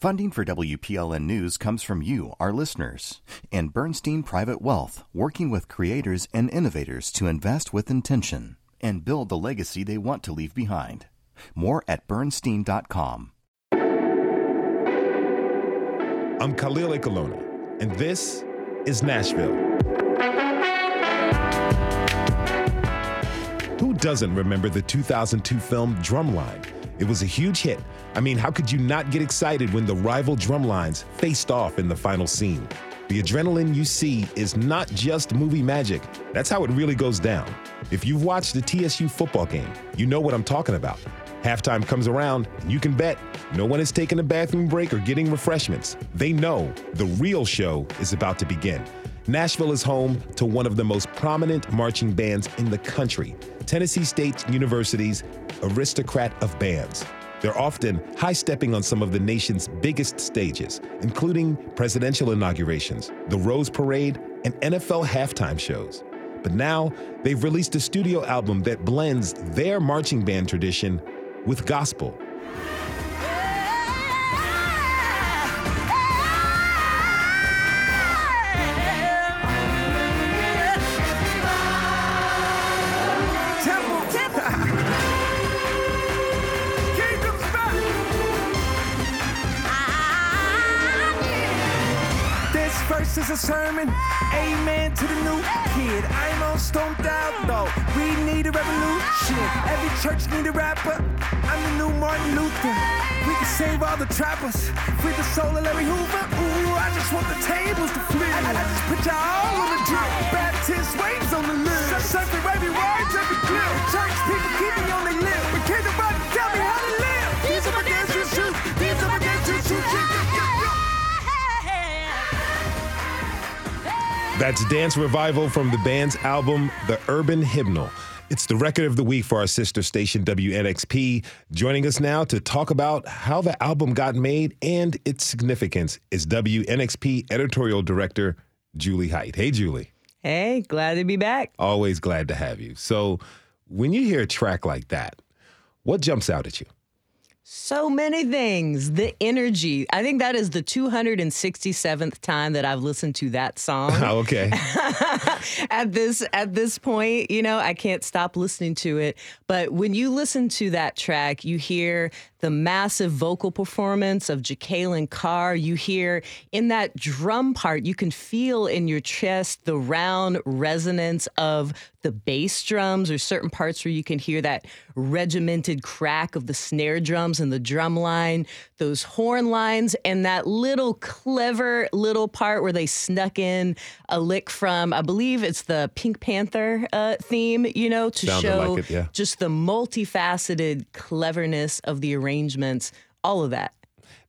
Funding for WPLN News comes from you, our listeners, and Bernstein Private Wealth, working with creators and innovators to invest with intention and build the legacy they want to leave behind. More at bernstein.com. I'm Khalil Ekulona, and this is Nashville. Who doesn't remember the 2002 film Drumline? It was a huge hit. I mean, how could you not get excited when the rival drumlines faced off in the final scene? The adrenaline you see is not just movie magic. That's how it really goes down. If you've watched the TSU football game, you know what I'm talking about. Halftime comes around, and you can bet no one is taking a bathroom break or getting refreshments. They know the real show is about to begin. Nashville is home to one of the most prominent marching bands in the country, Tennessee State University's Aristocrat of Bands. They're often high stepping on some of the nation's biggest stages, including presidential inaugurations, the Rose Parade, and NFL halftime shows. But now they've released a studio album that blends their marching band tradition with gospel. A sermon, amen to the new kid. I'm all stoned out though. We need a revolution. Every church need a rapper. I'm the new Martin Luther. We can save all the trappers. Free the soul of Larry Hoover. Ooh, I just want the tables to flip. I, I just put y'all on the drip. Baptist waves on the lip. Something every words, every clip. Church people keep me on their lip. But can't nobody tell me That's Dance Revival from the band's album, The Urban Hymnal. It's the record of the week for our sister station, WNXP. Joining us now to talk about how the album got made and its significance is WNXP editorial director, Jewly Hight. Hey, Jewly. Hey, glad to be back. Always glad to have you. So, when you hear a track like that, what jumps out at you? So many things. The energy. I think that is the 267th time that I've listened to that song. Oh, okay. at this at this point, you know, I can't stop listening to it. But when you listen to that track, you hear the massive vocal performance of Jekalyn Carr. You hear in that drum part, you can feel in your chest the round resonance of the bass drums, or certain parts where you can hear that regimented crack of the snare drums and the drum line, those horn lines, and that little clever little part where they snuck in a lick from, I believe it's the Pink Panther uh, theme, you know, to Sounded show like it, yeah. just the multifaceted cleverness of the arrangements, all of that.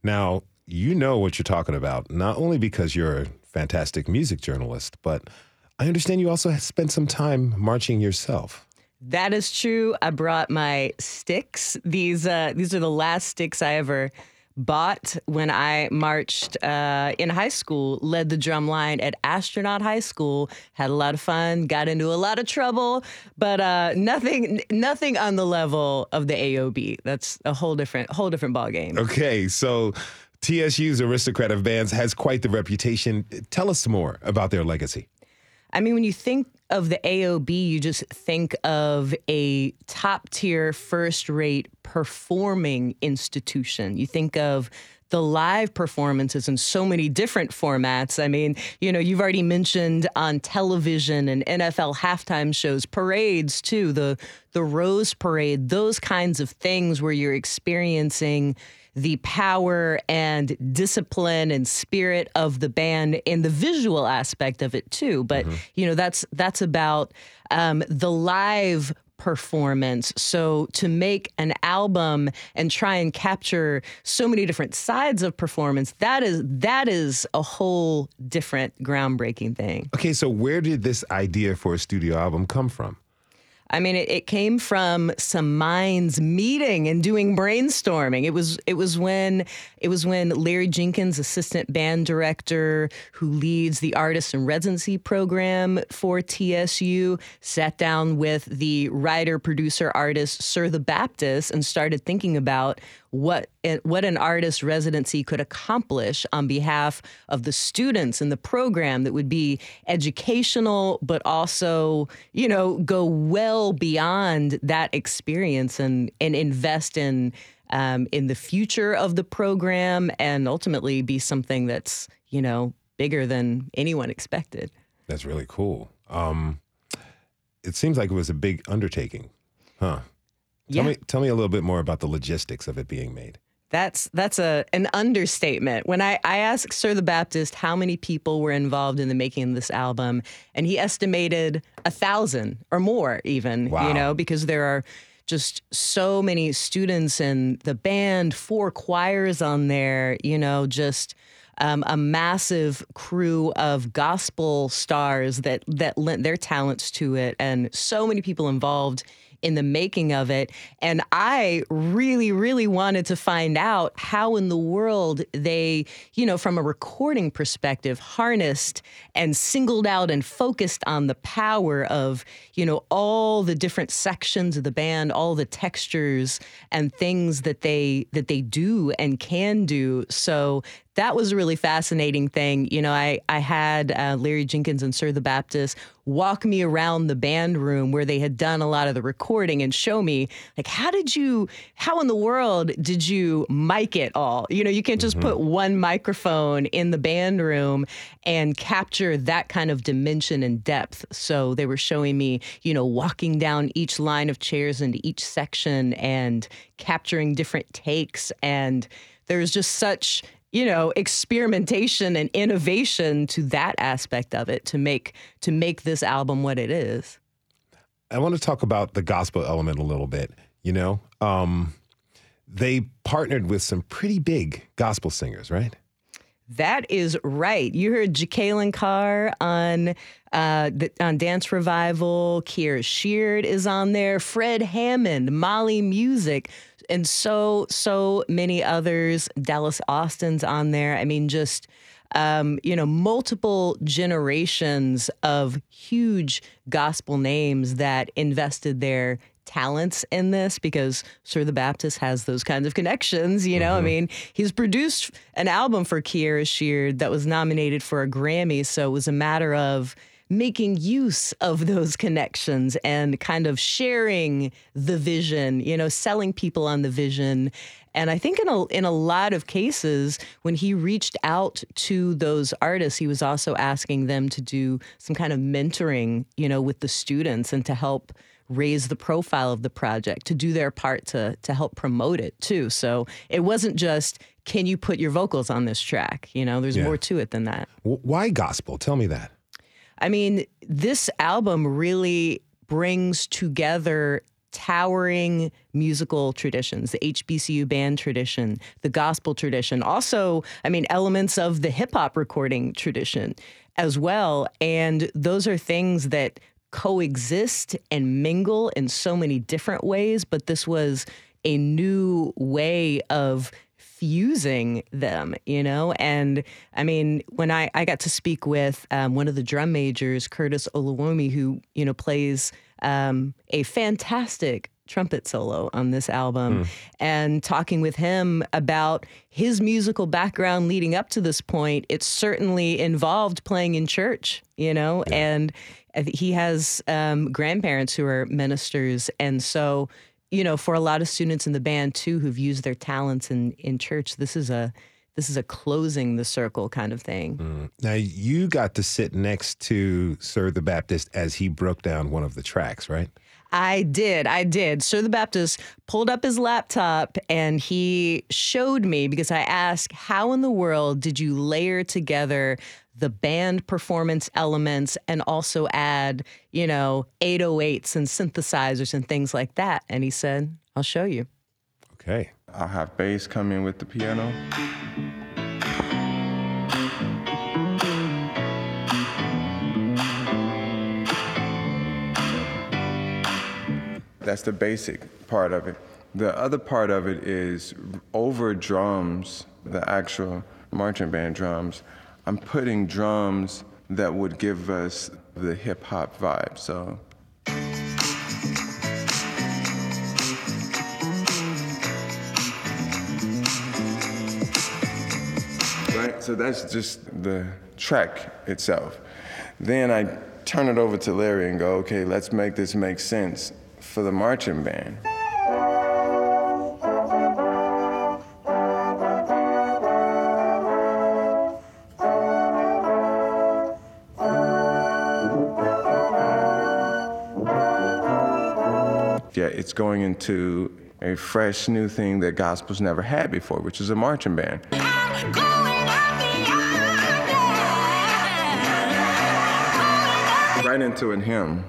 Now, you know what you're talking about, not only because you're a fantastic music journalist, but I understand you also spent some time marching yourself. That is true. I brought my sticks. These uh, these are the last sticks I ever bought when I marched uh, in high school, led the drum line at Astronaut High School, had a lot of fun, got into a lot of trouble, but uh, nothing nothing on the level of the AOB. That's a whole different whole different ball game. Okay, so TSU's Aristocrat of Bands has quite the reputation. Tell us more about their legacy. I mean, when you think of the AOB, you just think of a top tier, first rate performing institution. You think of the live performances in so many different formats. I mean, you know, you've already mentioned on television and NFL halftime shows, parades too, the the Rose Parade, those kinds of things where you're experiencing the power and discipline and spirit of the band and the visual aspect of it too. But mm-hmm. you know, that's that's about um, the live performance. So to make an album and try and capture so many different sides of performance, that is that is a whole different groundbreaking thing. Okay, so where did this idea for a studio album come from? I mean, it, it, came from some minds meeting and doing brainstorming. It was it was when it was when Larry Jenkins, assistant band director who leads the artist and residency program for TSU, sat down with the writer, producer, artist Sir the Baptist and started thinking about what what an artist residency could accomplish on behalf of the students in the program that would be educational but also you know go well beyond that experience and and invest in um, in the future of the program and ultimately be something that's you know bigger than anyone expected. That's really cool. Um, it seems like it was a big undertaking. Huh Tell Yeah. me tell me a little bit more about the logistics of it being made. That's that's a an understatement. When I, I asked Sir the Baptist how many people were involved in the making of this album, and he estimated a thousand or more, even. Wow. You know, because there are just so many students in the band, four choirs on there. You know, just um, a massive crew of gospel stars that that lent their talents to it, and so many people involved in the making of it. And I really, really wanted to find out how in the world they, you know, from a recording perspective, harnessed and singled out and focused on the power of, you know, all the different sections of the band, all the textures and things that they that they do and can do. So that was a really fascinating thing. You know, I I had uh, Larry Jenkins and Sir the Baptist walk me around the band room where they had done a lot of the recording and show me like how did you how in the world did you mic it all? You know, you can't just put one microphone in the band room and capture that kind of dimension and depth. So they were showing me, you know, walking down each line of chairs into each section and capturing different takes and there's just such you know experimentation and innovation to that aspect of it to make to make this album what it is I want to talk about the gospel element a little bit. You know, um, they partnered with some pretty big gospel singers, right? that is right you heard Jekalyn Carr on uh, the, on Dance Revival. Kierra Sheard is on there. Fred Hammond, Mali Music, and so so many others. Dallas Austin's on there. I mean, just um, you know, multiple generations of huge gospel names that invested their talents in this because Sir the Baptist has those kinds of connections. You know, I mean, he's produced an album for Kierra Sheard that was nominated for a Grammy. So it was a matter of making use of those connections and kind of sharing the vision, you know, selling people on the vision. And I think in a in a lot of cases, when he reached out to those artists, he was also asking them to do some kind of mentoring, you know, with the students and to help raise the profile of the project, to do their part to to help promote it too. So it wasn't just can you put your vocals on this track? You know, there's Yeah. more to it than that. W- why gospel? Tell me that. I mean, this album really brings together towering musical traditions, the HBCU band tradition, the gospel tradition, also, I mean, elements of the hip hop recording tradition as well. And those are things that coexist and mingle in so many different ways, but this was a new way of fusing them, you know? And I mean, when I, I got to speak with um, one of the drum majors, Curtis Oluwomi, who, you know, plays um, a fantastic trumpet solo on this album, and talking with him about his musical background leading up to this point, it certainly involved playing in church, you know? And he has um, grandparents who are ministers. And so, you know, for a lot of students in the band too who've used their talents in in church, this is a this is a closing the circle kind of thing. Mm. Now you got to sit next to Sir the Baptist as he broke down one of the tracks, right? I did. I did. Sir the Baptist pulled up his laptop and he showed me because I asked, How in the world did you layer together the band performance elements and also add, you know, 808s and synthesizers and things like that? And he said, I'll show you. Okay. I'll have bass come in with the piano. That's the basic part of it. The other part of it is over drums, the actual marching band drums. I'm putting drums that would give us the hip hop vibe. So Right? So that's just the track itself. Then I turn it over to Larry and go, okay, let's make this make sense for the marching band. It's going into a fresh new thing that gospel's never had before, which is a marching band. Right into a hymn.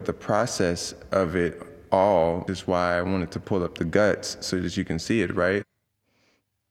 The process of it all is why I wanted to pull up the guts so that you can see it, right?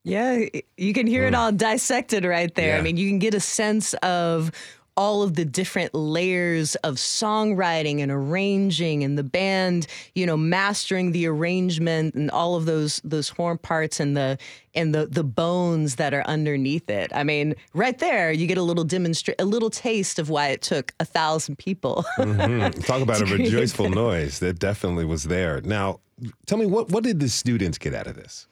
Yeah, you can hear it hmm. all dissected right there. I mean, you can get a sense of all of the different layers of songwriting and arranging and the band, you know, mastering the arrangement and all of those those horn parts and the and the the bones that are underneath it. I mean, right there you get a little demonstra- a little taste of why it took a thousand people. Mm-hmm. Talk about a rejoiceful noise. That definitely was there. Now, tell me what what did the students get out of this?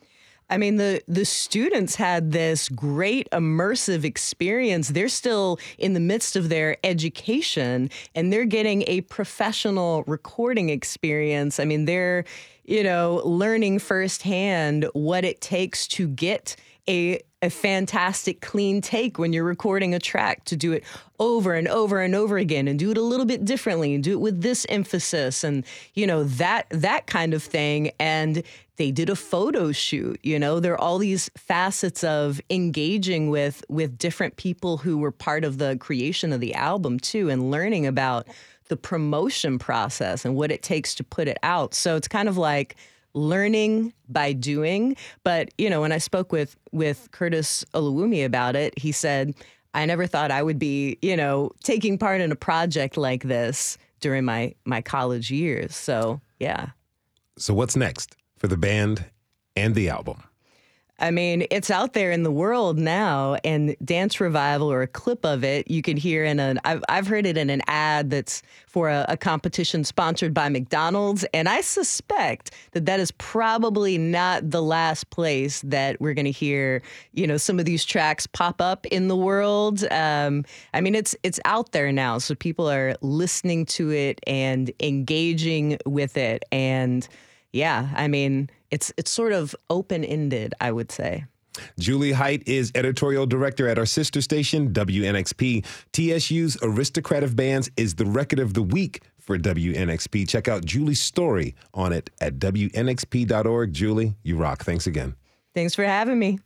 I mean, the the students had this great immersive experience. They're still in the midst of their education and they're getting a professional recording experience. I mean, they're, you know, learning firsthand what it takes to get a a fantastic clean take when you're recording a track to do it over and over and over again and do it a little bit differently and do it with this emphasis and you know that that kind of thing. And they did a photo shoot you know there are all these facets of engaging with with different people who were part of the creation of the album too and learning about the promotion process and what it takes to put it out. So it's kind of like learning by doing. But you know, when I spoke with with Curtis Oluwumi about it, he said, "I never thought I would be, you know, taking part in a project like this during my my college years." So yeah. So what's next for the band and the album? I mean, it's out there in the world now, and Dance Revival or a clip of it you can hear in an. I've I've heard it in an ad that's for a, a competition sponsored by McDonald's, and I suspect that that is probably not the last place that we're going to hear, you know, some of these tracks pop up in the world. Um, I mean, it's it's out there now, so people are listening to it and engaging with it, and yeah, I mean, it's it's sort of open ended, I would say. Jewly Hight is editorial director at our sister station, WNXP. TSU's Aristocrat of Bands is the record of the week for WNXP. Check out Jewly's story on it at WNXP.org. Jewly, you rock. Thanks again. Thanks for having me.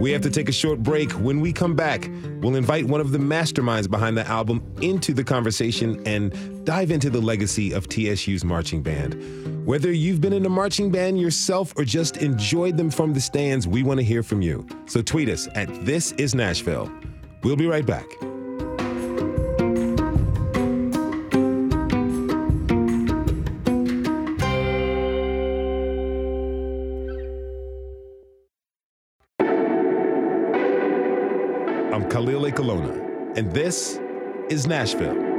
We have to take a short break. When we come back, we'll invite one of the masterminds behind the album into the conversation and dive into the legacy of TSU's marching band. Whether you've been in a marching band yourself or just enjoyed them from the stands, we want to hear from you. So tweet us at This Is Nashville. We'll be right back. I'm and this is Nashville.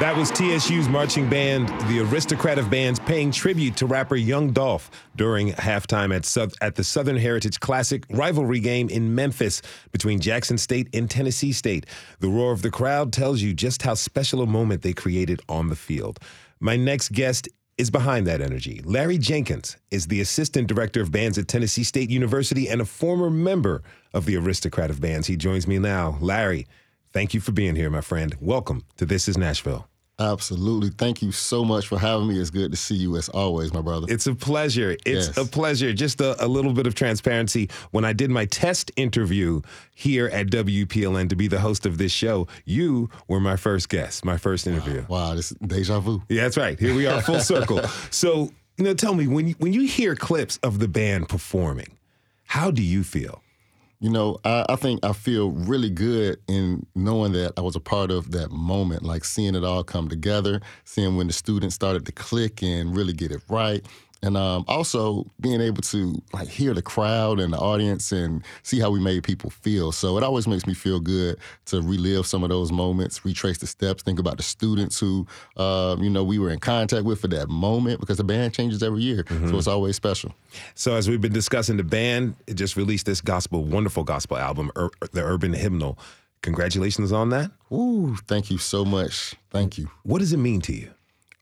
That was TSU's marching band, the Aristocrat of Bands, paying tribute to rapper Young Dolph during halftime at, South, at the Southern Heritage Classic rivalry game in Memphis between Jackson State and Tennessee State. The roar of the crowd tells you just how special a moment they created on the field. My next guest is behind that energy. Larry Jenkins is the assistant director of bands at Tennessee State University and a former member of the Aristocrat of Bands. He joins me now. Larry, thank you for being here, my friend. Welcome to This is Nashville. Absolutely. Thank you so much for having me. It's good to see you as always, my brother. It's a pleasure. It's Yes. a pleasure. Just a, a little bit of transparency. When I did my test interview here at WPLN to be the host of this show, you were my first guest, my first interview. wow, this is deja vu. Yeah, that's right. Here we are, full circle. So, you know, tell me when you, when you hear clips of the band performing, how do you feel? You know, I, I think I feel really good in knowing that I was a part of that moment, like seeing it all come together, seeing when the students started to click and really get it right. And um, also being able to like hear the crowd and the audience and see how we made people feel. So it always makes me feel good to relive some of those moments, retrace the steps, think about the students who, uh, you know, we were in contact with for that moment because the band changes every year. So it's always special. So, as we've been discussing, the band it just released this gospel, wonderful gospel album, Ur- the Urban Hymnal. Congratulations on that. Ooh, thank you so much. Thank you. What does it mean to you?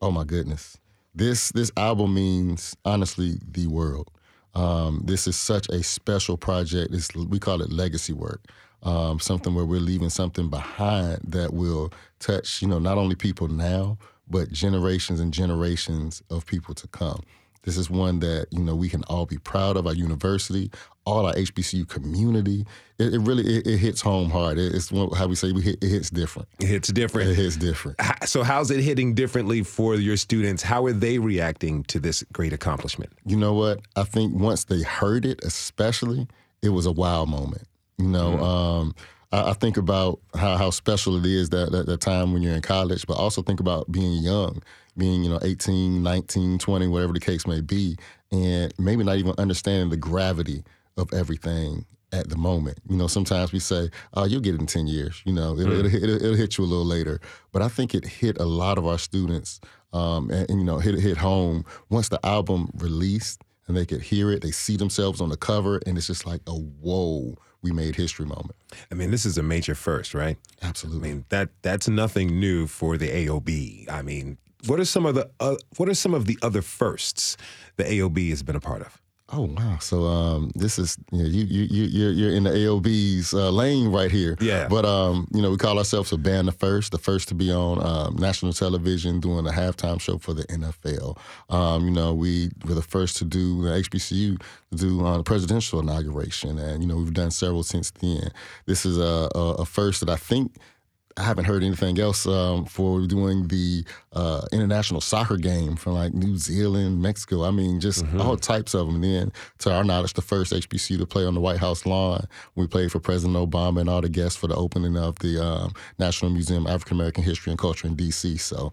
Oh my goodness. This this album means honestly the world. Um, this is such a special project. It's, we call it legacy work. Um, something where we're leaving something behind that will touch, you know, not only people now, but generations and generations of people to come. This is one that you know we can all be proud of. Our university, all our HBCU community. It, it really it, it hits home hard. It, it's one, how we say we hit, it hits different. It's different. It hits different. So, how's it hitting differently for your students? How are they reacting to this great accomplishment? you know what? I think once they heard it, especially, it was a wow moment. You know, um, I, I think about how, how special it is that, that that time when you're in college, but also think about being young, being, you know, 18, 19, 20, whatever the case may be, and maybe not even understanding the gravity of everything at the moment. You know, sometimes we say, oh, you'll get it in 10 years. You know, it'll, it'll, it'll, it'll hit you a little later. But I think it hit a lot of our students um, and, and, you know, hit, hit home once the album released and they could hear it. They see themselves on the cover, and it's just like a whoa, we made history moment. I mean, this is a major first, right? Absolutely. I mean, that that's nothing new for the AOB. I mean, what are some of the uh, what are some of the other firsts the AOB has been a part of? Oh wow! So um, this is you, know, you you you you're, you're in the AOB's uh, lane right here. Yeah. But um, you know, we call ourselves a band the first, the first to be on um, national television doing a halftime show for the NFL. Um, you know, we were the first to do the HBCU to do uh, the presidential inauguration, and you know, we've done several since then. This is a, a, a first that I think. I haven't heard anything else um, for doing the uh, international soccer game from like New Zealand, Mexico. I mean, just all types of them. And then, to our knowledge, the first HBCU to play on the White House lawn. We played for President Obama and all the guests for the opening of the um, National Museum of African American History and Culture in D.C. So,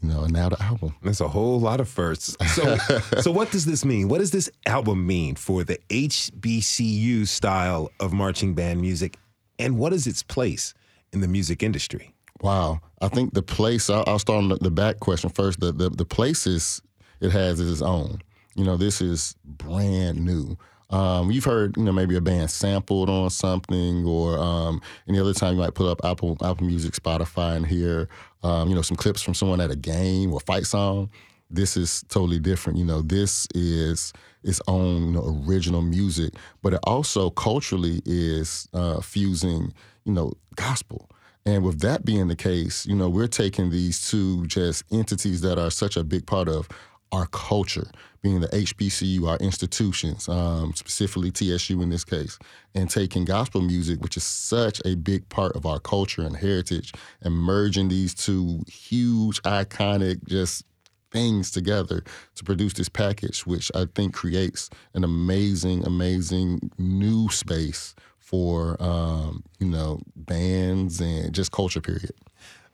you know, and now the album. That's a whole lot of firsts. So, so what does this mean? What does this album mean for the HBCU style of marching band music, and what is its place in the music industry? Wow. I think the place, I'll, start on the, back question first. The, the, the place is, it has is its own. You know, this is brand new. Um, you've heard, you know, maybe a band sampled on something, or um, any other time you might put up Apple Apple Music, Spotify, and hear, um, you know, some clips from someone at a game or fight song. This is totally different. You know, this is its own you know, original music, but it also culturally is uh, fusing, you know, gospel. And with that being the case, you know, we're taking these two just entities that are such a big part of our culture, being the HBCU, our institutions, um, specifically TSU in this case, and taking gospel music, which is such a big part of our culture and heritage, and merging these two huge, iconic, just things together to produce this package, which I think creates an amazing, amazing new space for um, you know bands and just culture. Period.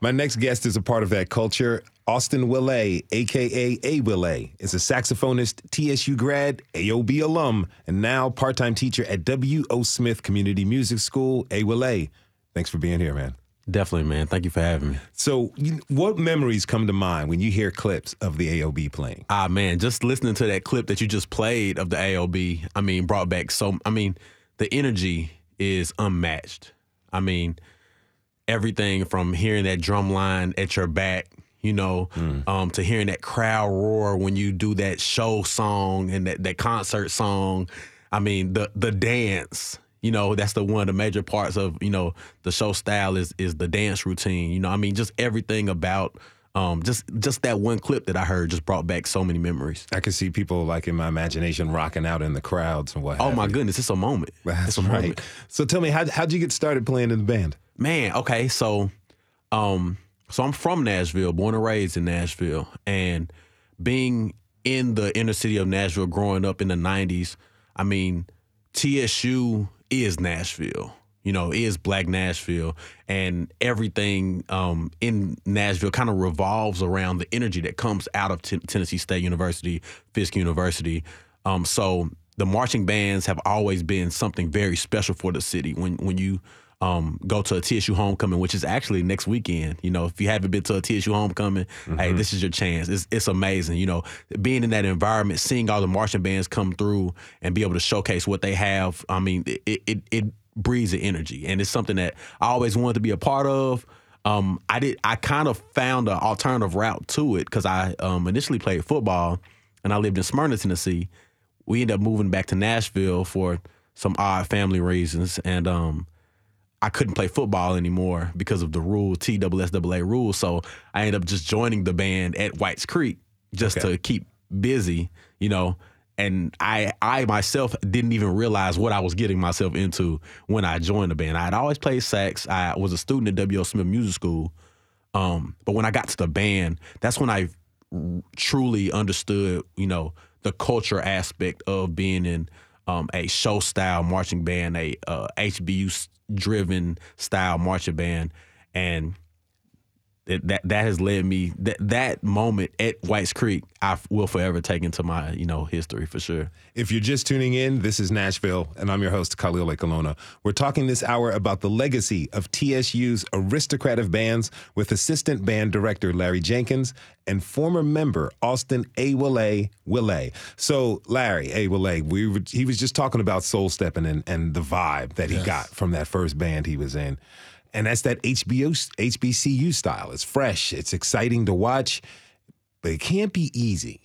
My next guest is a part of that culture. Austin Willay, aka AyyWillé, is a saxophonist, TSU grad, AOB alum, and now part-time teacher at W.O. Smith Community Music School. AyyWillé, thanks for being here, man. Definitely, man. Thank you for having me. So, you, what memories come to mind when you hear clips of the AOB playing? Ah, man, just listening to that clip that you just played of the AOB, I mean, brought back so. I mean, the energy is unmatched. I mean, everything from hearing that drum line at your back, you know, um, to hearing that crowd roar when you do that show song and that, that concert song. I mean, the the dance. You know, that's the one of the major parts of you know the show style is is the dance routine. You know, I mean, just everything about um, just just that one clip that I heard just brought back so many memories. I could see people like in my imagination rocking out in the crowds and what. Oh my you. goodness, it's a moment. That's it's a right. moment. So tell me, how how'd you get started playing in the band? Man, okay, so um so I'm from Nashville, born and raised in Nashville, and being in the inner city of Nashville growing up in the 90s, I mean, TSU is Nashville. You know, is Black Nashville, and everything um, in Nashville kind of revolves around the energy that comes out of Ten- Tennessee State University, Fisk University. Um, so the marching bands have always been something very special for the city. When when you um, go to a TSU homecoming, which is actually next weekend. You know, if you haven't been to a TSU homecoming, hey, this is your chance. It's, it's amazing. You know, being in that environment, seeing all the marching bands come through and be able to showcase what they have. I mean, it it, it breathes the energy, and it's something that I always wanted to be a part of. Um, I did. I kind of found an alternative route to it because I um, initially played football, and I lived in Smyrna, Tennessee. We ended up moving back to Nashville for some odd family reasons, and um, I couldn't play football anymore because of the rule TSSAA rule. So I ended up just joining the band at Whites Creek just Okay. to keep busy, you know. And I I myself didn't even realize what I was getting myself into when I joined the band. I had always played sax. I was a student at W.O. Smith Music School. Um, but when I got to the band, that's when I truly understood, you know, the culture aspect of being in um, a show style marching band, a uh, HBU driven style marching band, and that that has led me that that moment at Whites Creek, I f- will forever take into my you know history for sure. If you're just tuning in, this is Nashville, and I'm your host, Khalil Ekulona. We're talking this hour about the legacy of TSU's aristocrat of bands with assistant band director Larry Jenkins and former member Austin A. Awale Wille. So, Larry Awale, we were, he was just talking about soul stepping and, and the vibe that he got from that first band he was in. And that's that HBO, HBCU style. It's fresh, it's exciting to watch, but it can't be easy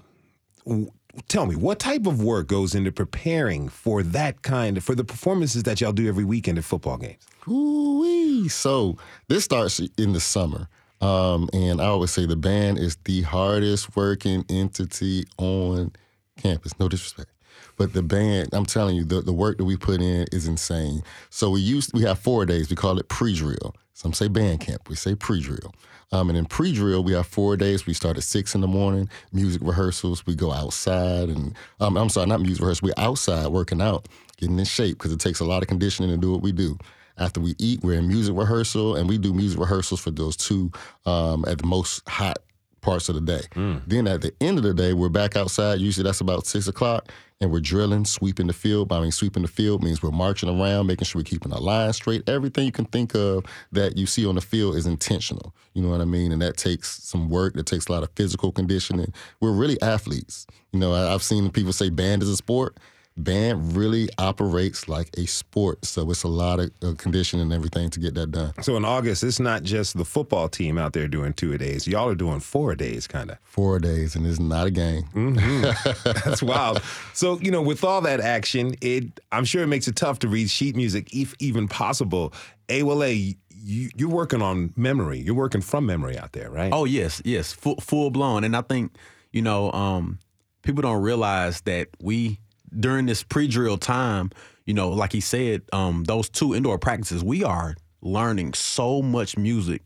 tell me what type of work goes into preparing for that kind of for the performances that y'all do every weekend at football games Ooh-wee. So this starts in the summer. Um, and I always say the band is the hardest working entity on campus. No disrespect. But the band, I'm telling you, the, the work that we put in is insane. So we used we have four days. We call it pre-drill. Some say band camp. We say pre-drill. Um, and in pre-drill, we have four days. We start at six in the morning. Music rehearsals. We go outside, and um, I'm sorry, not music rehearsals. We're outside working out, getting in shape because it takes a lot of conditioning to do what we do. After we eat, we're in music rehearsal, and we do music rehearsals for those two um, at the most hot parts of the day. Mm. Then at the end of the day, we're back outside. Usually that's about six o'clock, and we're drilling, sweeping the field. I mean, sweeping the field means we're marching around, making sure we're keeping our line straight. Everything you can think of that you see on the field is intentional. You know what I mean? And that takes some work. That takes a lot of physical conditioning. We're really athletes. You know, I- I've seen people say band is a sport. Band really operates like a sport, so it's a lot of uh, conditioning and everything to get that done. so in august it's not just the football team out there doing two a days. Y'all are doing four a days kind of Four days, and it's not a game. that's wild. So you know with all that action it i'm sure it makes it tough to read sheet music if even possible. Awla you, you're working on memory. You're working from memory out there right? Oh yes, yes, full full blown. And I think you know um, people don't realize that we during this pre-drill time, you know, like he said, um, those two indoor practices, we are learning so much music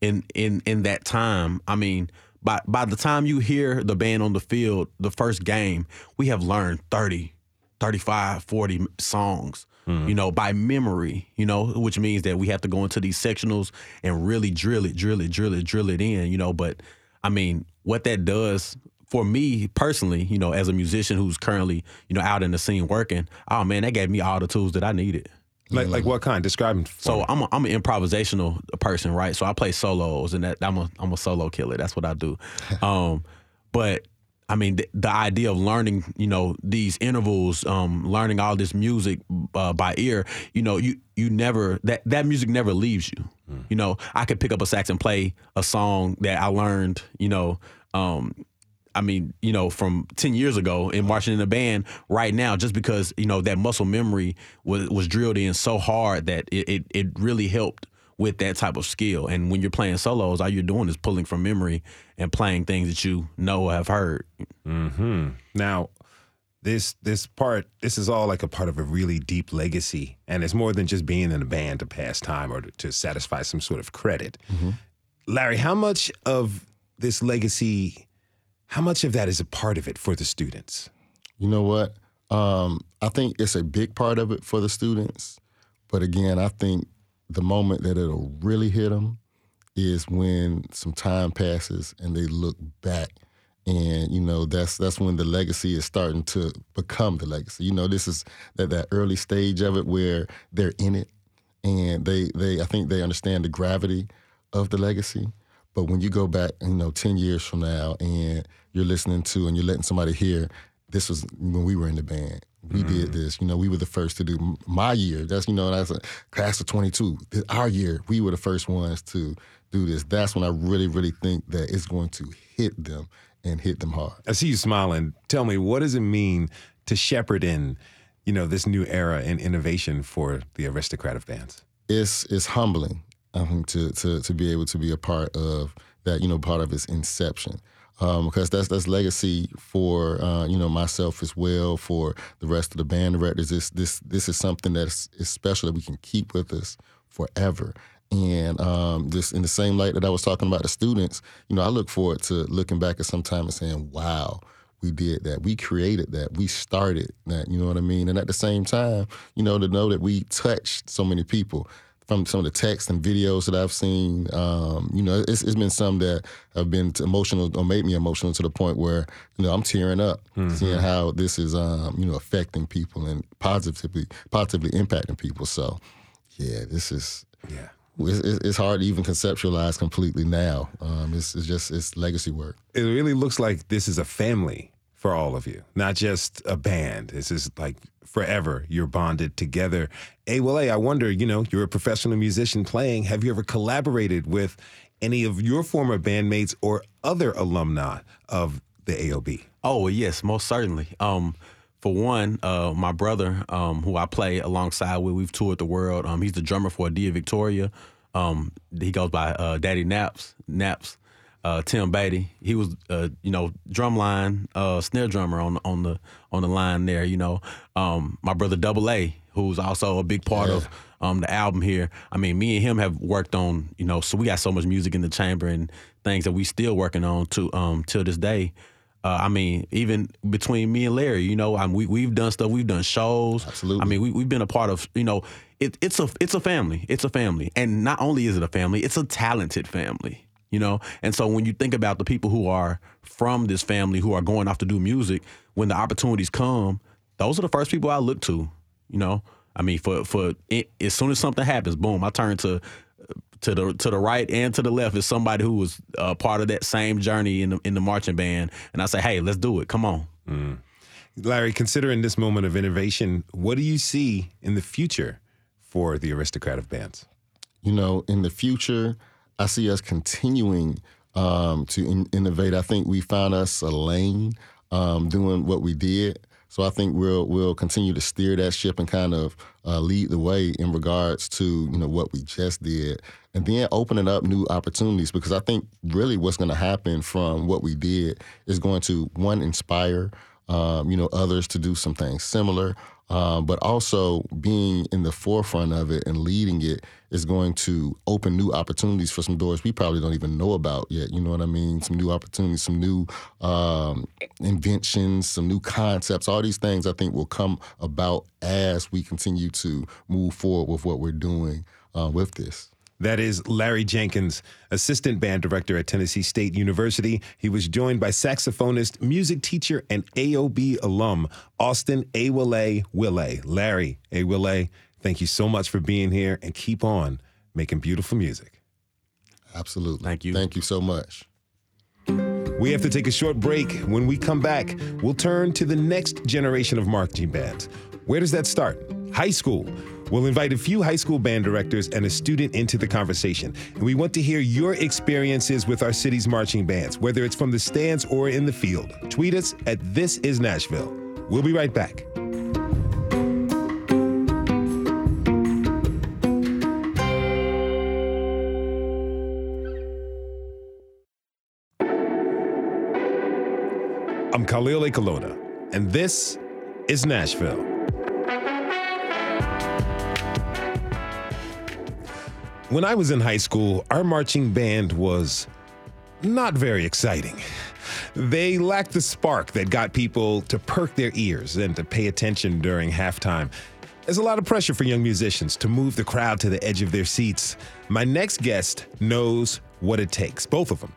in in in that time. I mean. By, by the time you hear the band on the field, the first game, we have learned 30, 35, 40 songs, you know, by memory, you know, which means that we have to go into these sectionals and really drill it, drill it, drill it, drill it in, you know. But I mean, what that does for me personally, you know, as a musician who's currently, you know, out in the scene working, oh man, that gave me all the tools that I needed. like like what kind describe them So me. I'm a, I'm an improvisational person, right? So I play solos, and that I'm a I'm a solo killer. That's what I do. Um, but I mean, the, the idea of learning, you know, these intervals, um, learning all this music uh, by ear, you know, you you never that that music never leaves you. You know, I could pick up a sax and play a song that I learned, you know, um, I mean, you know, from ten years ago in marching in a band right now, just because you know that muscle memory was was drilled in so hard that it it, it really helped with that type of skill. And when you're playing solos, all you're doing is pulling from memory and playing things that you know or have heard. Mm-hmm. Now, this this part, this is all like a part of a really deep legacy, and it's more than just being in a band to pass time or to, to satisfy some sort of credit. Larry, how much of this legacy, how much of that is a part of it for the students? You know what? Um, I think it's a big part of it for the students. But again, I think the moment that it'll really hit them is when some time passes and they look back. And you know that's that's when the legacy is starting to become the legacy. You know this is that, that early stage of it where they're in it, and they they I think they understand the gravity of the legacy. But when you go back, you know, ten years from now, and you're listening to and you're letting somebody hear, this was when we were in the band. We did mm. this. You know, we were the first to do my year. That's you know, that's a class of 22. Our year, we were the first ones to do this. That's when I really, really think that it's going to hit them and hit them hard. I see you smiling. Tell me, what does it mean to shepherd in, you know, this new era and innovation for the aristocrat of bands? it's it's humbling um, to to to be able to be a part of that. You know, part of its inception. Um, because that's that's legacy for uh, you know myself as well for the rest of the band directors. This this this is something that's is special that we can keep with us forever. And um, just in the same light that I was talking about the students, you know, I look forward to looking back at some time and saying, "Wow, we did that. We created that. We started that. You know what I mean? And at the same time, you know, to know that we touched so many people from some of the texts and videos that I've seen, um, you know, it's, it's been some that have been emotional or made me emotional to the point where, you know, I'm tearing up seeing how this is, um, you know, affecting people and positively, positively impacting people. So, yeah, this is, Yeah. it's, it's it's hard to even conceptualize completely now. Um, it's, it's just, it's legacy work. It really looks like this is a family for all of you, not just a band. This is like forever. You're bonded together. Hey, well, hey, I wonder, you know, you're a professional musician playing. Have you ever collaborated with any of your former bandmates or other alumni of the AOB? Oh yes, most certainly. Um, for one, uh, my brother, um, who I play alongside with, we've toured the world. Um, he's the drummer for Dia Victoria. Um, he goes by uh, Daddy Naps. Naps. Uh, Tim Beatty. He was, uh, you know, drumline, uh, snare drummer on on the on the line there. You know, um, my brother Double A, who's also a big part of um, the album here. I mean, me and him have worked on, you know, so we got so much music in the chamber and things that we still working on to um till this day. Uh, I mean, even between me and Larry, you know, I we we've done stuff, we've done shows. Absolutely. I mean, we we've been a part of, you know, it, it's a it's a family, it's a family, and not only is it a family, it's a talented family. You know, and so when you think about the people who are from this family who are going off to do music, when the opportunities come, those are the first people I look to. You know, I mean, for for it, as soon as something happens, boom, I turn to to the to the right and to the left is somebody who was uh, part of that same journey in the in the marching band, and I say, hey, let's do it. Come on. Larry, considering this moment of innovation, what do you see in the future for the aristocrat of bands? you know, in the future, I see us continuing um, to in- innovate. I think we found us a lane um, doing what we did. So I think we'll we'll continue to steer that ship and kind of uh, lead the way in regards to you know what we just did, and then opening up new opportunities because I think really what's going to happen from what we did is going to one inspire um, you know others to do some things similar, um, but also being in the forefront of it and leading it is going to open new opportunities for some doors we probably don't even know about yet. You know what I mean? Some new opportunities, some new um, inventions, some new concepts. All these things I think will come about as we continue to move forward with what we're doing uh, with this. That is Larry Jenkins, assistant band director at Tennessee State University. He was joined by saxophonist, music teacher, and AOB alum Austin Awale Wille. Larry Awale, thank you so much for being here and keep on making beautiful music. Absolutely. Thank you. Thank you so much. We have to take a short break. When we come back, we'll turn to the next generation of marching bands. Where does that start? High school. We'll invite a few high school band directors and a student into the conversation. And we want to hear your experiences with our city's marching bands, whether it's from the stands or in the field. Tweet us at This Is Nashville. We'll be right back. I'm Khalil Ekulona, and this is Nashville. When I was in high school, our marching band was not very exciting. They lacked the spark that got people to perk their ears and to pay attention during halftime. There's a lot of pressure for young musicians to move the crowd to the edge of their seats. My next guest knows what it takes, both of them.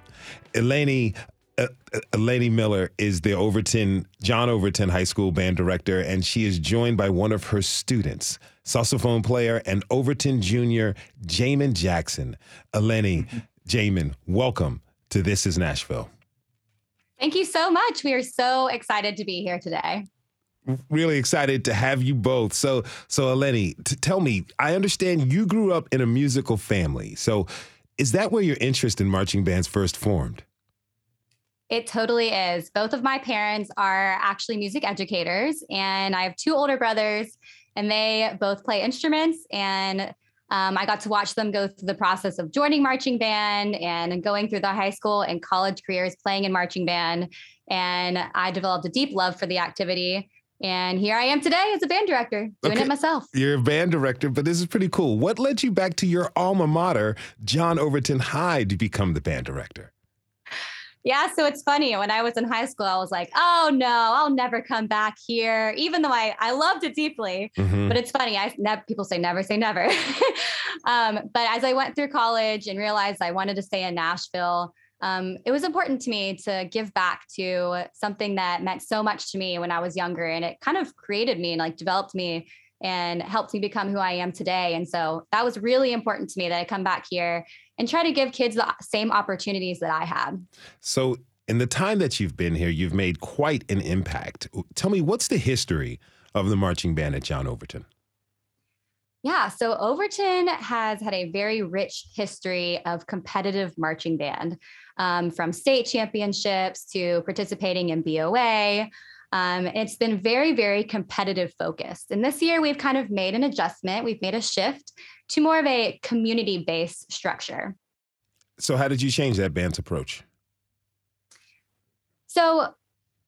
Eleni uh, uh, Eleni Miller is the Overton John Overton High School band director, and she is joined by one of her students, saxophone player and Overton junior Jamen Jackson. Eleni, Jamen, welcome to This Is Nashville. Thank you so much. We are so excited to be here today. Really excited to have you both. So, so Eleni, t- tell me, I understand you grew up in a musical family. So, is that where your interest in marching bands first formed? It totally is. Both of my parents are actually music educators, and I have two older brothers, and they both play instruments. And um, I got to watch them go through the process of joining marching band and going through the high school and college careers playing in marching band. And I developed a deep love for the activity. And here I am today as a band director, doing okay. it myself. You're a band director, but this is pretty cool. What led you back to your alma mater, John Overton High, to become the band director? Yeah, so it's funny. When I was in high school, I was like, oh no, I'll never come back here, even though I, I loved it deeply. Mm-hmm. But it's funny. I never people say never say never. um, but as I went through college and realized I wanted to stay in Nashville, um, it was important to me to give back to something that meant so much to me when I was younger. And it kind of created me and like developed me and helped me become who I am today. And so that was really important to me that I come back here and try to give kids the same opportunities that I had. So, in the time that you've been here, you've made quite an impact. Tell me, what's the history of the marching band at John Overton? Yeah, so Overton has had a very rich history of competitive marching band, um, from state championships to participating in BOA. Um, it's been very, very competitive focused. And this year, we've kind of made an adjustment. We've made a shift to more of a community based structure. So, how did you change that band's approach? So,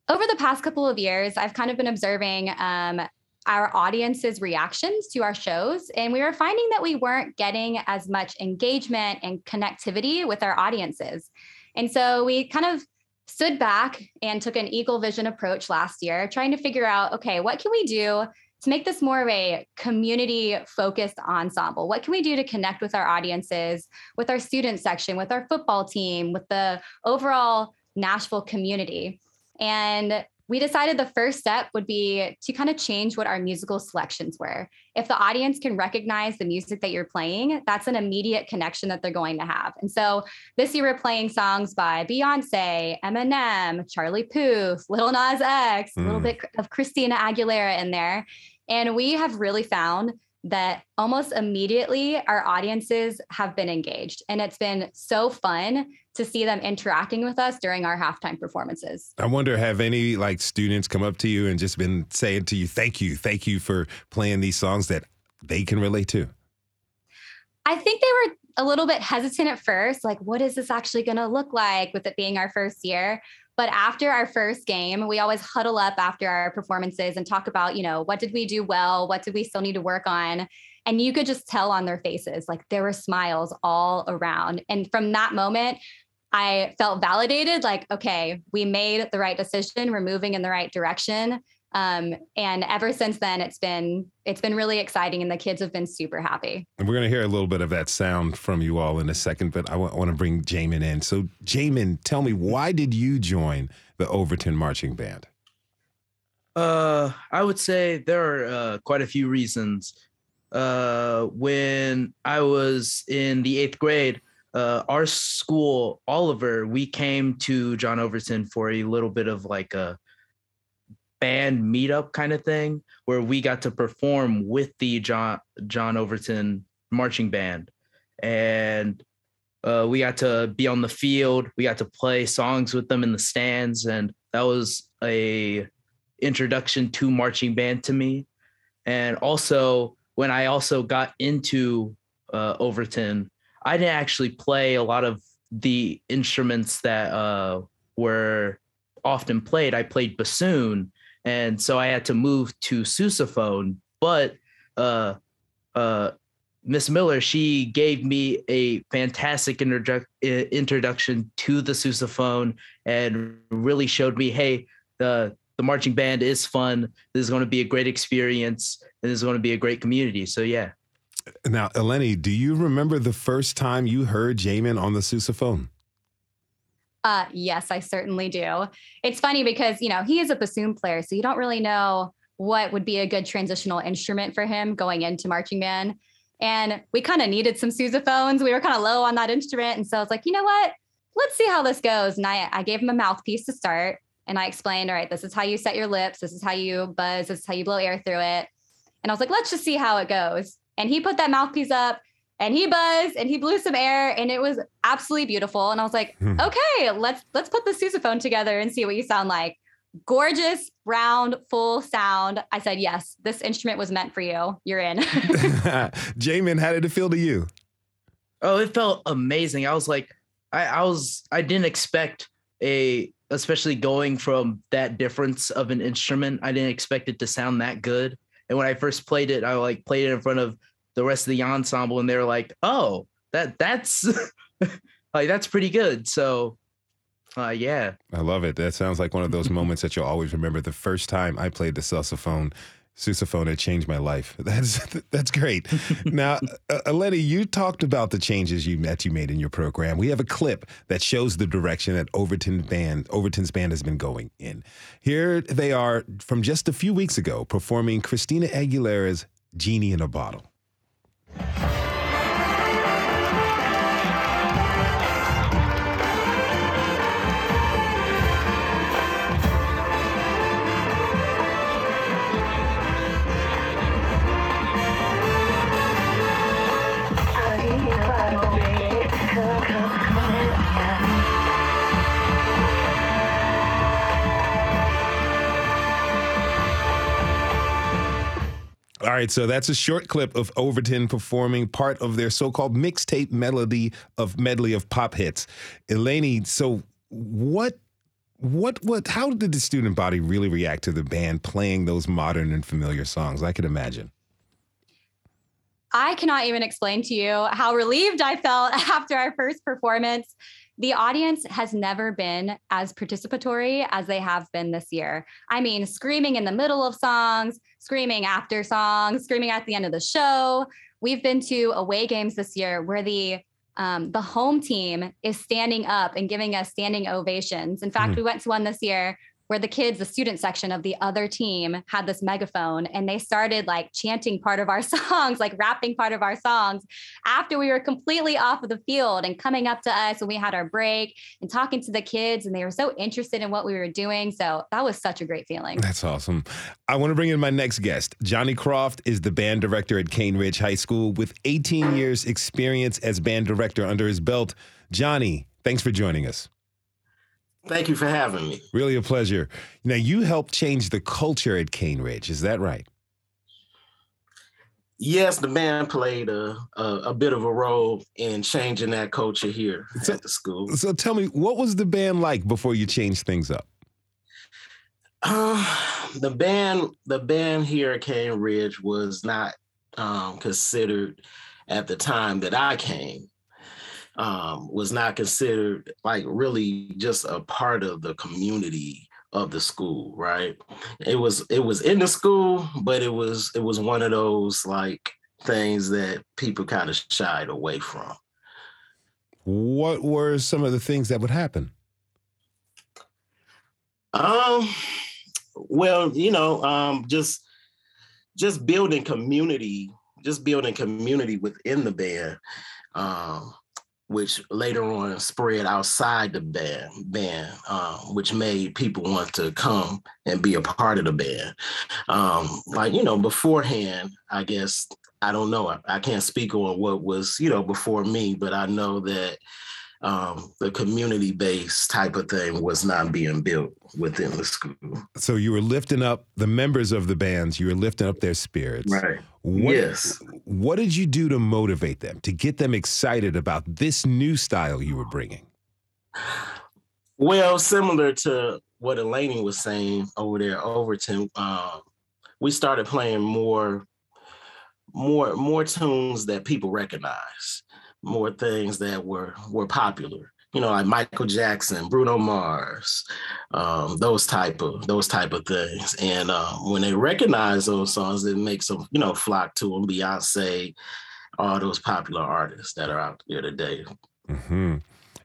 over the past couple of years, I've kind of been observing um, our audience's reactions to our shows. And we were finding that we weren't getting as much engagement and connectivity with our audiences. And so we kind of stood back and took an eagle vision approach last year, trying to figure out okay, what can we do to make this more of a community focused ensemble? What can we do to connect with our audiences, with our student section, with our football team, with the overall Nashville community? And we decided the first step would be to kind of change what our musical selections were. If the audience can recognize the music that you're playing, that's an immediate connection that they're going to have. And so this year we're playing songs by Beyonce, Eminem, Charlie Puth, Lil Nas X, mm. a little mm. bit of Christina Aguilera in there. And we have really found that almost immediately our audiences have been engaged. And it's been so fun to see them interacting with us during our halftime performances. I wonder, have any like students come up to you and just been saying to you, thank you, thank you for playing these songs that they can relate to? I think they were a little bit hesitant at first, like, what is this actually going to look like with it being our first year? But after our first game, we always huddle up after our performances and talk about, you know, what did we do well? What did we still need to work on? And you could just tell on their faces, like there were smiles all around. And from that moment, I felt validated like, okay, we made the right decision. We're moving in the right direction. Um, and ever since then, it's been it's been really exciting, and the kids have been super happy. And we're going to hear a little bit of that sound from you all in a second, but I want, want to bring Jamen in. So, Jamen, tell me, why did you join the Overton Marching Band? Uh, I would say there are uh, quite a few reasons. Uh, when I was in the eighth grade, uh, our school, Oliver, we came to John Overton for a little bit of like a band meetup kind of thing where we got to perform with the John John Overton marching band. And uh, we got to be on the field. We got to play songs with them in the stands. And that was a introduction to marching band to me. And also when i also got into uh, overton i didn't actually play a lot of the instruments that uh, were often played, I played bassoon, and so I had to move to sousaphone. But uh, uh, Miss Miller, she gave me a fantastic introdu- introduction to the sousaphone and really showed me, hey, the the marching band is fun. This is going to be a great experience, and this is going to be a great community. So yeah. Now, Eleni, do you remember the first time you heard Jamen on the sousaphone? Uh, yes, I certainly do. It's funny because you know he is a bassoon player, so you don't really know what would be a good transitional instrument for him going into marching band. And we kind of needed some sousaphones. We were kind of low on that instrument, and so I was like, you know what? Let's see how this goes. And I, I gave him a mouthpiece to start, and I explained, all right, this is how you set your lips. This is how you buzz. This is how you blow air through it. And I was like, let's just see how it goes. And he put that mouthpiece up and he buzzed and he blew some air and it was absolutely beautiful. And I was like, hmm. okay, let's let's put the sousaphone together and see what you sound like. Gorgeous, round, full sound. I said, yes, this instrument was meant for you. You're in. Jamen, how did it feel to you? Oh, it felt amazing. I was like, I, I was I didn't expect a especially going from that difference of an instrument. I didn't expect it to sound that good. And when I first played it, I like played it in front of the rest of the ensemble, and they're like, "Oh, that that's like that's pretty good." So, uh, yeah, I love it. That sounds like one of those moments that you'll always remember. The first time I played the sousaphone sousaphone had changed my life. That's that's great. now, uh, Eleni, you talked about the changes you that you made in your program. We have a clip that shows the direction that Overton band Overton's band has been going in. Here they are from just a few weeks ago performing Christina Aguilera's "Genie in a Bottle." Thank you. All right, so that's a short clip of Overton performing part of their so-called mixtape melody of medley of pop hits. Eleni, so what what what how did the student body really react to the band playing those modern and familiar songs? I could imagine. I cannot even explain to you how relieved I felt after our first performance the audience has never been as participatory as they have been this year. I mean, screaming in the middle of songs, screaming after songs, screaming at the end of the show. We've been to away games this year where the um, the home team is standing up and giving us standing ovations. In fact, mm. we went to one this year where the kids, the student section of the other team, had this megaphone and they started like chanting part of our songs, like rapping part of our songs after we were completely off of the field and coming up to us when we had our break and talking to the kids. And they were so interested in what we were doing. So that was such a great feeling. That's awesome. I want to bring in my next guest. Johnny Croft is the band director at Cane Ridge High School with 18 years experience as band director under his belt. Johnny, thanks for joining us. Thank you for having me. Really a pleasure. Now, you helped change the culture at Cane Ridge. Is that right? Yes, the band played a, a, a bit of a role in changing that culture here so, at the school. So tell me, what was the band like before you changed things up? Uh, the band, the band here at Cane Ridge was not um, considered at the time that I came um, was not considered like really just a part of the community of the school right? It was it was in the school but it was it was one of those like things that people kind of shied away from. What were some of the things that would happen? Um well you know um just just building community just building community within the band um which later on spread outside the band, band um, which made people want to come and be a part of the band. Um, like, you know, beforehand, I guess, I don't know, I, I can't speak on what was, you know, before me, but I know that um, the community based type of thing was not being built within the school. So you were lifting up the members of the bands, you were lifting up their spirits. Right. What, yes. What did you do to motivate them, to get them excited about this new style you were bringing? Well, similar to what Elaine was saying over there, Overton, um, we started playing more, more, more tunes that people recognize, more things that were were popular. You know, like Michael Jackson, Bruno Mars, um, those type of those type of things. And um, when they recognize those songs, it makes them, you know, flock to them. Beyonce, all those popular artists that are out there today. Mm-hmm.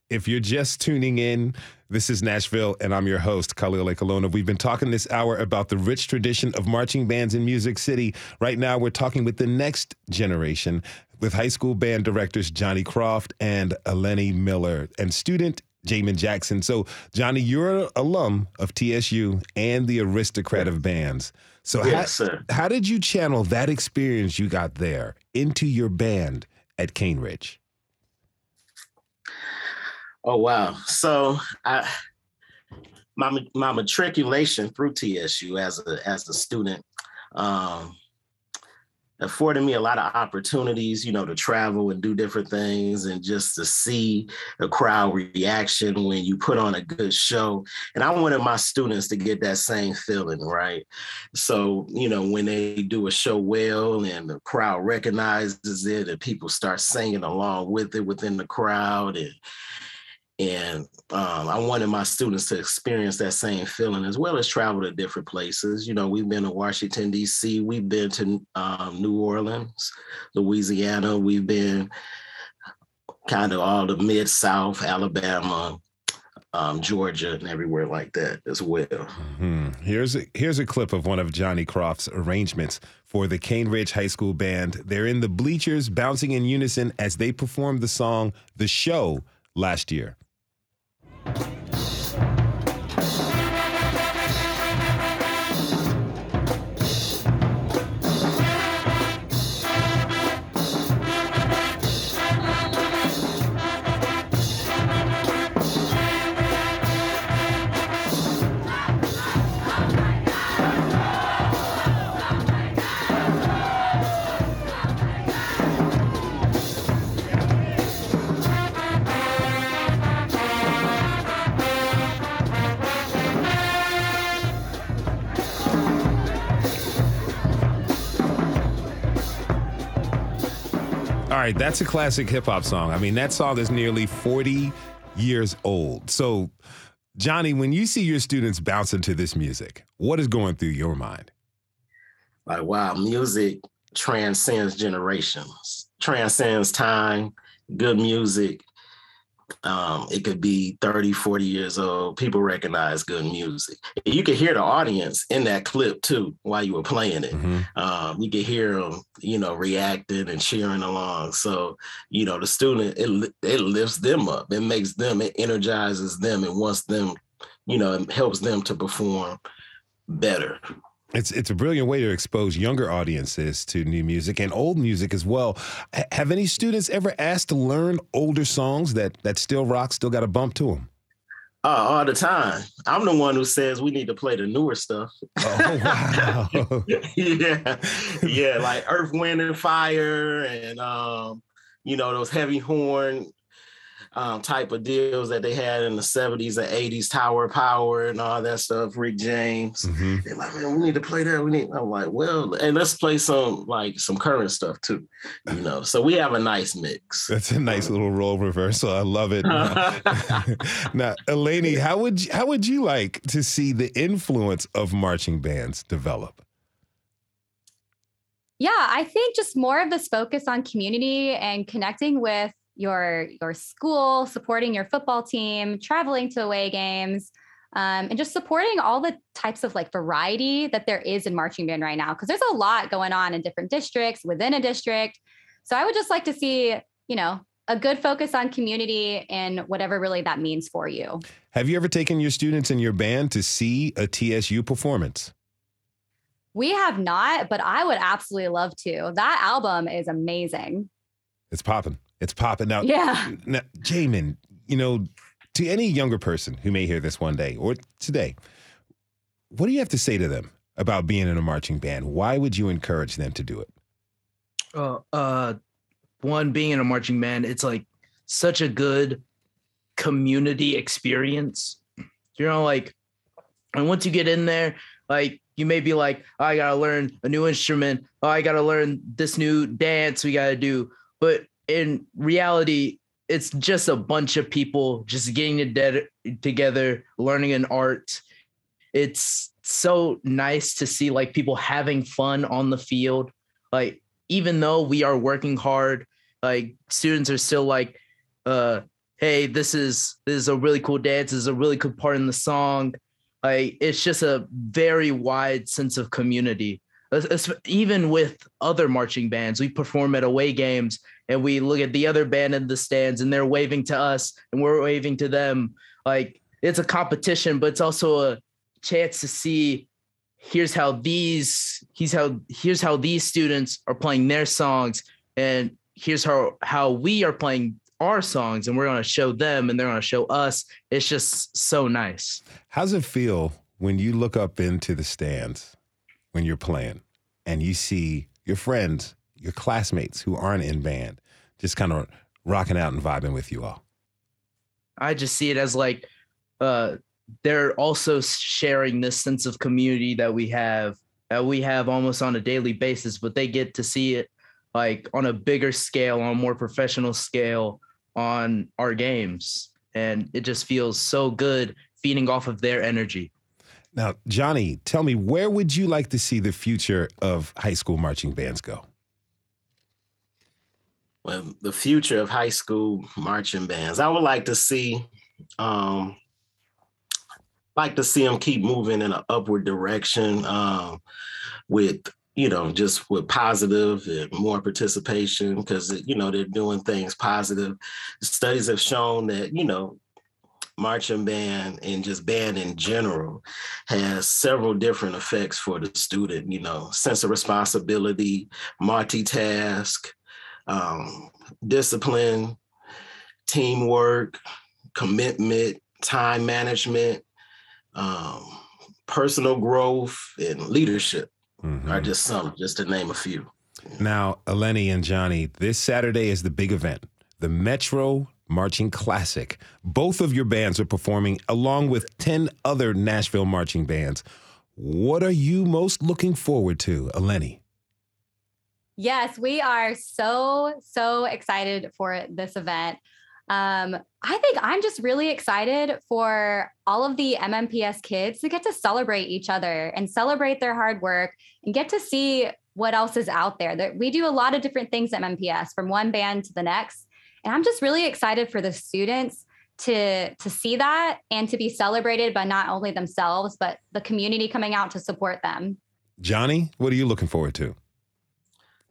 If you're just tuning in, this is Nashville, and I'm your host, Khalil Ekulona. We've been talking this hour about the rich tradition of marching bands in Music City. Right now, we're talking with the next generation, with high school band directors Johnny Croft and Eleni Miller, and student Jamen Jackson. So, Johnny, you're an alum of TSU and the aristocrat of bands. So, Yes, how, sir. how did you channel that experience you got there into your band at Cane Ridge? Oh wow! So I my my matriculation through TSU as a as a student um, afforded me a lot of opportunities, you know, to travel and do different things, and just to see the crowd reaction when you put on a good show. And I wanted my students to get that same feeling, right? So you know, when they do a show well and the crowd recognizes it, and people start singing along with it within the crowd, and and um, I wanted my students to experience that same feeling as well as travel to different places. You know, we've been to Washington, D.C., we've been to um, New Orleans, Louisiana, we've been kind of all the mid South, Alabama, um, Georgia, and everywhere like that as well. Hmm. Here's a, here's a clip of one of Johnny Croft's arrangements for the Cane Ridge High School Band. They're in the bleachers, bouncing in unison as they performed the song "The Show" last year. All right, that's a classic hip hop song. I mean, that song is nearly 40 years old. So, Johnny, when you see your students bouncing to this music, what is going through your mind? Like, wow, music transcends generations, transcends time, good music. Um, it could be 30, 40 years old. People recognize good music. You could hear the audience in that clip too while you were playing it. Um, you could hear them, you know, reacting and cheering along. So, you know, the student, it, it lifts them up. It makes them, it energizes them and wants them, you know, it helps them to perform better. It's it's a brilliant way to expose younger audiences to new music and old music as well. H- have any students ever asked to learn older songs that that still rock, still got a bump to them? Uh, all the time. I'm the one who says we need to play the newer stuff. Oh wow! yeah, yeah, like Earth, Wind, and Fire, and um, you know those heavy horn um, type of deals that they had in the 70s and 80s, Tower of Power, and all that stuff. Rick James. Mhm. They're like, man, we need to play that. We need. I'm like, well, and let's play some like some current stuff too. You know, so we have a nice mix. That's a nice little role reversal. I love it. now, Eleni, how would you, how would you like to see the influence of marching bands develop? Yeah, I think just more of this focus on community and connecting with your your school, supporting your football team, traveling to away games, um, and just supporting all the types of like variety that there is in marching band right now. Because there's a lot going on in different districts within a district. So I would just like to see, you know, a good focus on community and whatever really that means for you. Have you ever taken your students in your band to see a TSU performance? We have not, but I would absolutely love to. That album is amazing. It's popping. It's popping now. Yeah. Now, Jamen, you know, to any younger person who may hear this one day or today, what do you have to say to them about being in a marching band? Why would you encourage them to do it? uh, uh one being in a marching band it's like such a good community experience you know like And once you get in there, like you may be like, oh, I gotta learn a new instrument. Oh, I gotta learn this new dance we gotta do. But in reality, it's just a bunch of people just getting together, learning an art. It's so nice to see like people having fun on the field. Like even though we are working hard, like students are still like, uh, hey, this is this is a really cool dance, this is a really good part in the song. Like it's just a very wide sense of community. Even with other marching bands, we perform at away games and we look at the other band in the stands and they're waving to us and we're waving to them. Like it's a competition, but it's also a chance to see here's how these he's how here's how these students are playing their songs and here's how how we are playing our songs and we're going to show them and they're going to show us. It's just so nice. How's it feel when you look up into the stands when you're playing and you see your friends your classmates who aren't in band just kind of rocking out and vibing with you all. I just see it as like uh they're also sharing this sense of community that we have that we have almost on a daily basis but they get to see it like on a bigger scale on a more professional scale on our games. And it just feels so good feeding off of their energy now johnny tell me where would you like to see the future of high school marching bands go? Well the future of high school marching bands i would like to see um, like to see them keep moving in an upward direction um, with you know just with positive and more participation because you know they're doing things positive. Studies have shown that you know marching band and just band in general has several different effects for the student you know sense of responsibility multitask um, discipline teamwork commitment time management um, personal growth, and leadership mm-hmm. are just some, just to name a few. Now, Eleni and Johnny, this Saturday is the big event, the Metro Marching Classic. Both of your bands are performing along with 10 other Nashville marching bands. What are you most looking forward to, Eleni? Yes, we are so, so excited for this event. Um, I think I'm just really excited for all of the MNPS kids to get to celebrate each other and celebrate their hard work and get to see what else is out there. That we do a lot of different things at MNPS from one band to the next. And I'm just really excited for the students to to see that and to be celebrated by not only themselves but the community coming out to support them. Johnny, what are you looking forward to?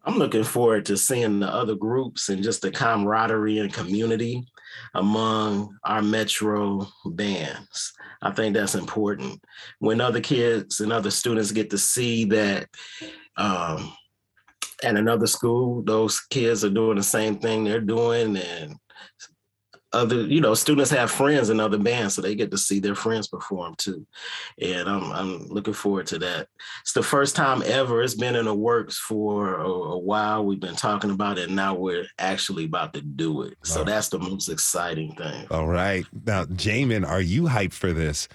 I'm looking forward to seeing the other groups and just the camaraderie and community among our metro bands. I think that's important. When other kids and other students get to see that um, at another school, those kids are doing the same thing they're doing, and other you know students have friends in other bands so they get to see their friends perform too. And i'm, I'm looking forward to that. It's the first time ever it's been in the works for a, a while. We've been talking about it and now we're actually about to do it. So that's the most exciting thing. All right. Now Jamen are you hyped for this?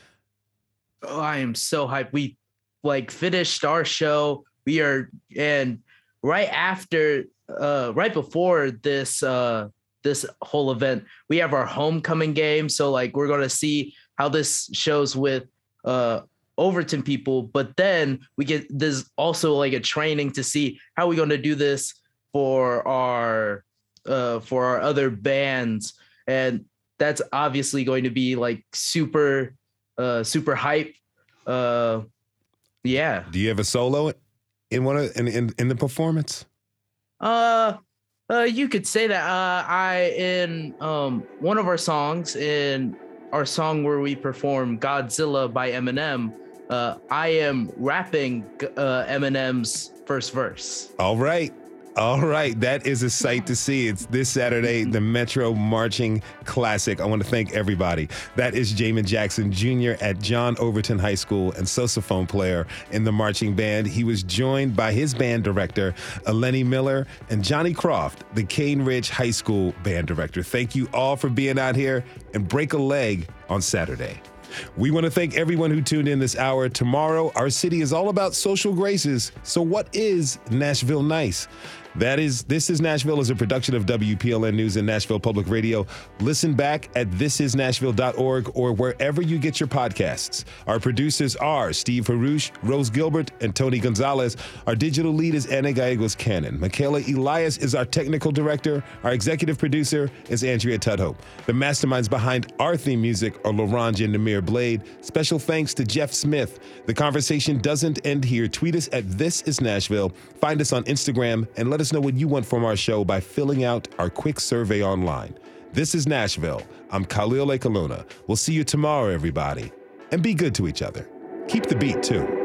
Oh i am so hyped. We like finished our show. We are and right after uh right before this uh this whole event. We have our homecoming game, so like we're gonna see how this shows with uh Overton people, but then we get there's also like a training to see how we're gonna do this for our uh for our other bands. And that's obviously going to be like super uh super hype. Uh yeah. Do you have a solo in one of in in, in the performance? Uh uh, you could say that. Uh, I in um one of our songs in our song where we perform Godzilla by Eminem. Uh, I am rapping uh, Eminem's first verse. All right. All right, that is a sight to see. It's this Saturday, the Metro Marching Classic. I want to thank everybody. That is Jamen Jackson Jr. at John Overton High School and saxophone player in the marching band. He was joined by his band director, Eleni Miller, and Johnny Croft, the Cane Ridge High School band director. Thank you all for being out here and break a leg on Saturday. We want to thank everyone who tuned in this hour. Tomorrow, our city is all about social graces. So, what is Nashville Nice? That is, This is Nashville is a production of WPLN News and Nashville Public Radio. Listen back at thisisnashville.org or wherever you get your podcasts. Our producers are Steve Haruch, Rose Gilbert, and Tony Gonzalez. Our digital lead is Anna Gallegos Cannon. Michaela Elias is our technical director. Our executive producer is Andrea Tudhope. The masterminds behind our theme music are Laurent and Namir Blade. Special thanks to Jeff Smith. The conversation doesn't end here. Tweet us at This Is Nashville. Find us on Instagram and let us know what you want from our show by filling out our quick survey online. This is Nashville. I'm Khalil Ekulona. We'll see you tomorrow, everybody. And be good to each other. Keep the beat, too.